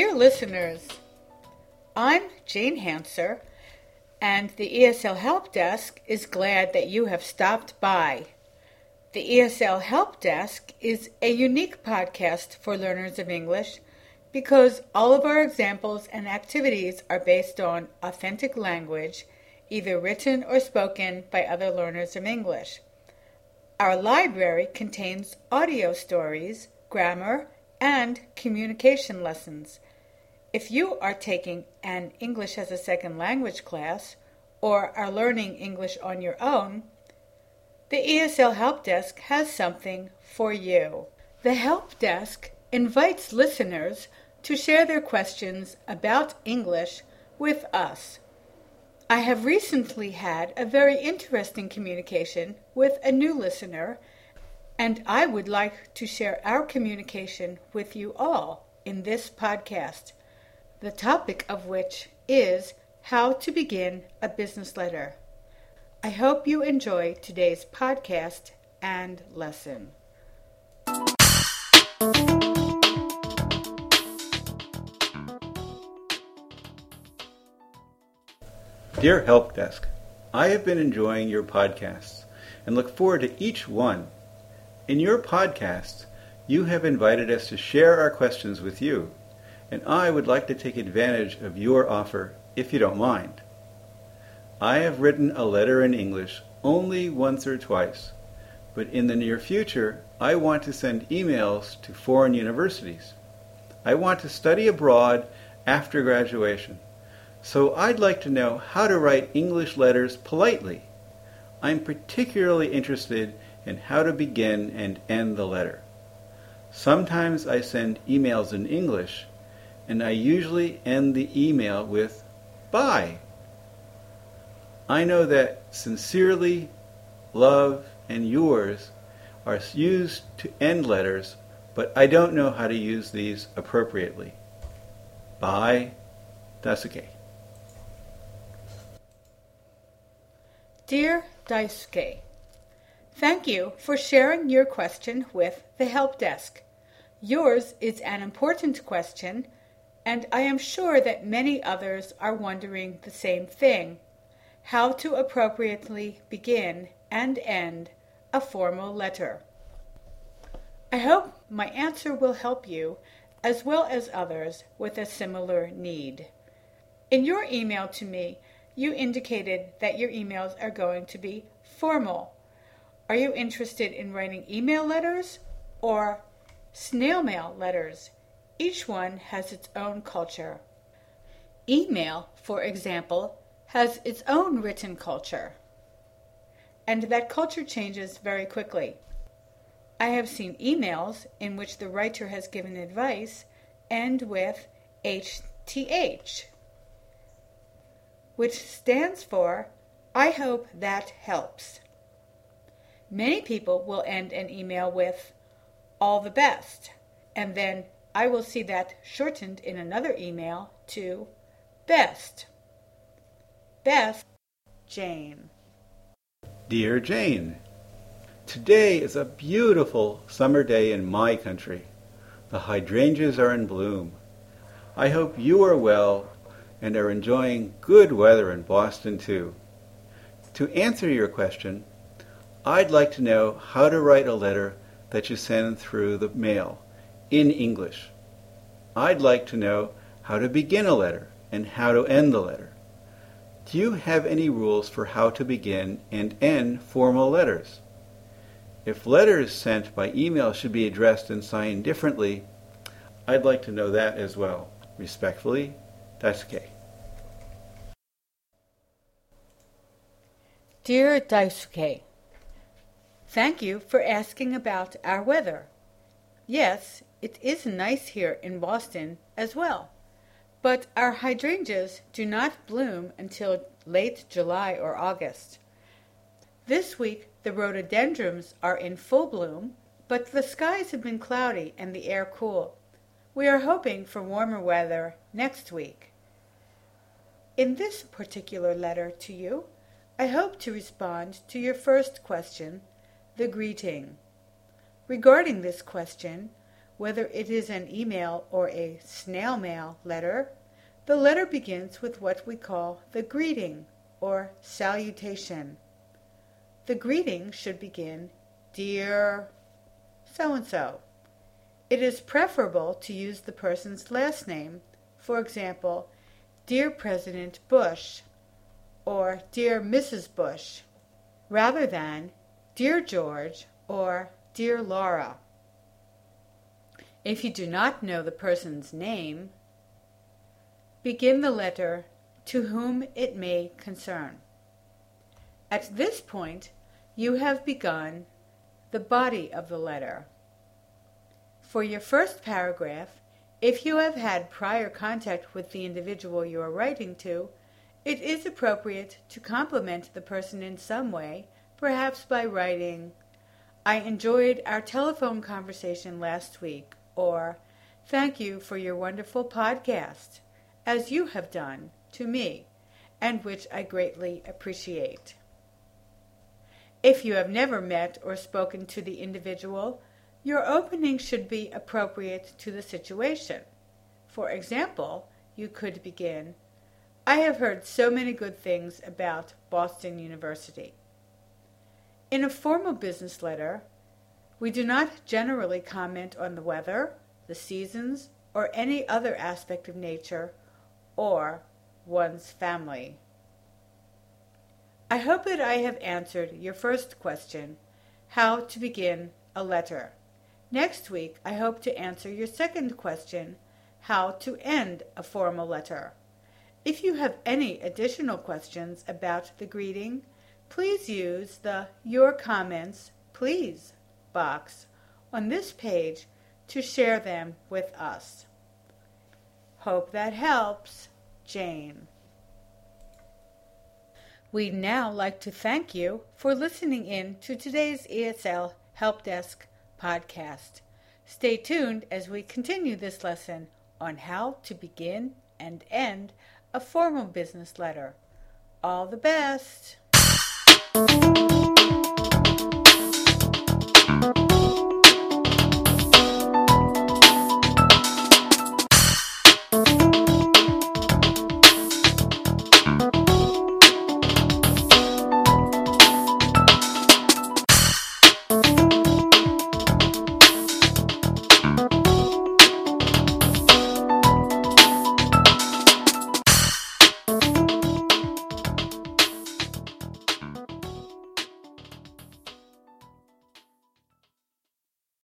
Dear listeners, I'm Jane Hanser, and the ESL Help Desk is glad that you have stopped by. The ESL Help Desk is a unique podcast for learners of English because all of our examples and activities are based on authentic language, either written or spoken by other learners of English. Our library contains audio stories, grammar, and communication lessons. If you are taking an English as a second language class or are learning English on your own, the ESL Help Desk has something for you. The Help Desk invites listeners to share their questions about English with us. I have recently had a very interesting communication with a new listener, and I would like to share our communication with you all in this podcast, the topic of which is how to begin a business letter. I hope you enjoy today's podcast and lesson. Dear Help Desk, I have been enjoying your podcasts and look forward to each one. In your podcasts, you have invited us to share our questions with you, and I would like to take advantage of your offer if you don't mind. I have written a letter in English only once or twice, but in the near future, I want to send emails to foreign universities. I want to study abroad after graduation so I'd like to know how to write English letters politely. I'm particularly interested in how to begin and end the letter. Sometimes I send emails in English, and I usually end the email with bye. I know that sincerely, love, and yours are used to end letters, but I don't know how to use these appropriately. Bye. Daisuke. Dear Daisuke, Thank you for sharing your question with the Help Desk. Yours is an important question, and I am sure that many others are wondering the same thing how to appropriately begin and end a formal letter. I hope my answer will help you as well as others with a similar need. In your email to me, you indicated that your emails are going to be formal. Are you interested in writing email letters or snail mail letters? Each one has its own culture. Email, for example, has its own written culture, and that culture changes very quickly. I have seen emails in which the writer has given advice end with HTH which stands for I hope that helps. Many people will end an email with all the best, and then I will see that shortened in another email to best. Best, Jane. Dear Jane, Today is a beautiful summer day in my country. The hydrangeas are in bloom. I hope you are well and are enjoying good weather in Boston too. To answer your question, I'd like to know how to write a letter that you send through the mail in English. I'd like to know how to begin a letter and how to end the letter. Do you have any rules for how to begin and end formal letters? If letters sent by email should be addressed and signed differently, I'd like to know that as well. Respectfully, Daisuke. Dear Daisuke, Thank you for asking about our weather. Yes, it is nice here in Boston as well, but our hydrangeas do not bloom until late July or August. This week the rhododendrons are in full bloom, but the skies have been cloudy and the air cool. We are hoping for warmer weather next week. In this particular letter to you, I hope to respond to your first question, the greeting. Regarding this question, whether it is an email or a snail mail letter, the letter begins with what we call the greeting or salutation. The greeting should begin, Dear so and so. It is preferable to use the person's last name, for example, Dear President Bush or Dear Mrs. Bush, rather than Dear George or Dear Laura. If you do not know the person's name, begin the letter to whom it may concern. At this point, you have begun the body of the letter. For your first paragraph, if you have had prior contact with the individual you are writing to, it is appropriate to compliment the person in some way, perhaps by writing, I enjoyed our telephone conversation last week, or Thank you for your wonderful podcast, as you have done to me, and which I greatly appreciate. If you have never met or spoken to the individual, your opening should be appropriate to the situation. For example, you could begin, I have heard so many good things about Boston University. In a formal business letter, we do not generally comment on the weather, the seasons, or any other aspect of nature or one's family. I hope that I have answered your first question, how to begin a letter. Next week, I hope to answer your second question, how to end a formal letter. If you have any additional questions about the greeting, please use the Your Comments, Please box on this page to share them with us. Hope that helps. Jane. We'd now like to thank you for listening in to today's ESL Help Desk podcast. Stay tuned as we continue this lesson on how to begin and end a formal business letter. All the best!